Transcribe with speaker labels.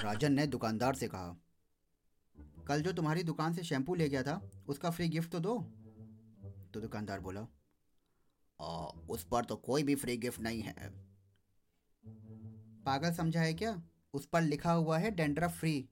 Speaker 1: राजन ने दुकानदार से कहा कल जो तुम्हारी दुकान से शैम्पू ले गया था उसका फ्री गिफ्ट तो दो? तो दुकानदार बोला आ, उस पर तो कोई भी फ्री गिफ्ट नहीं है। पागल समझा है क्या? उस पर लिखा हुआ है डेंड्रफ फ्री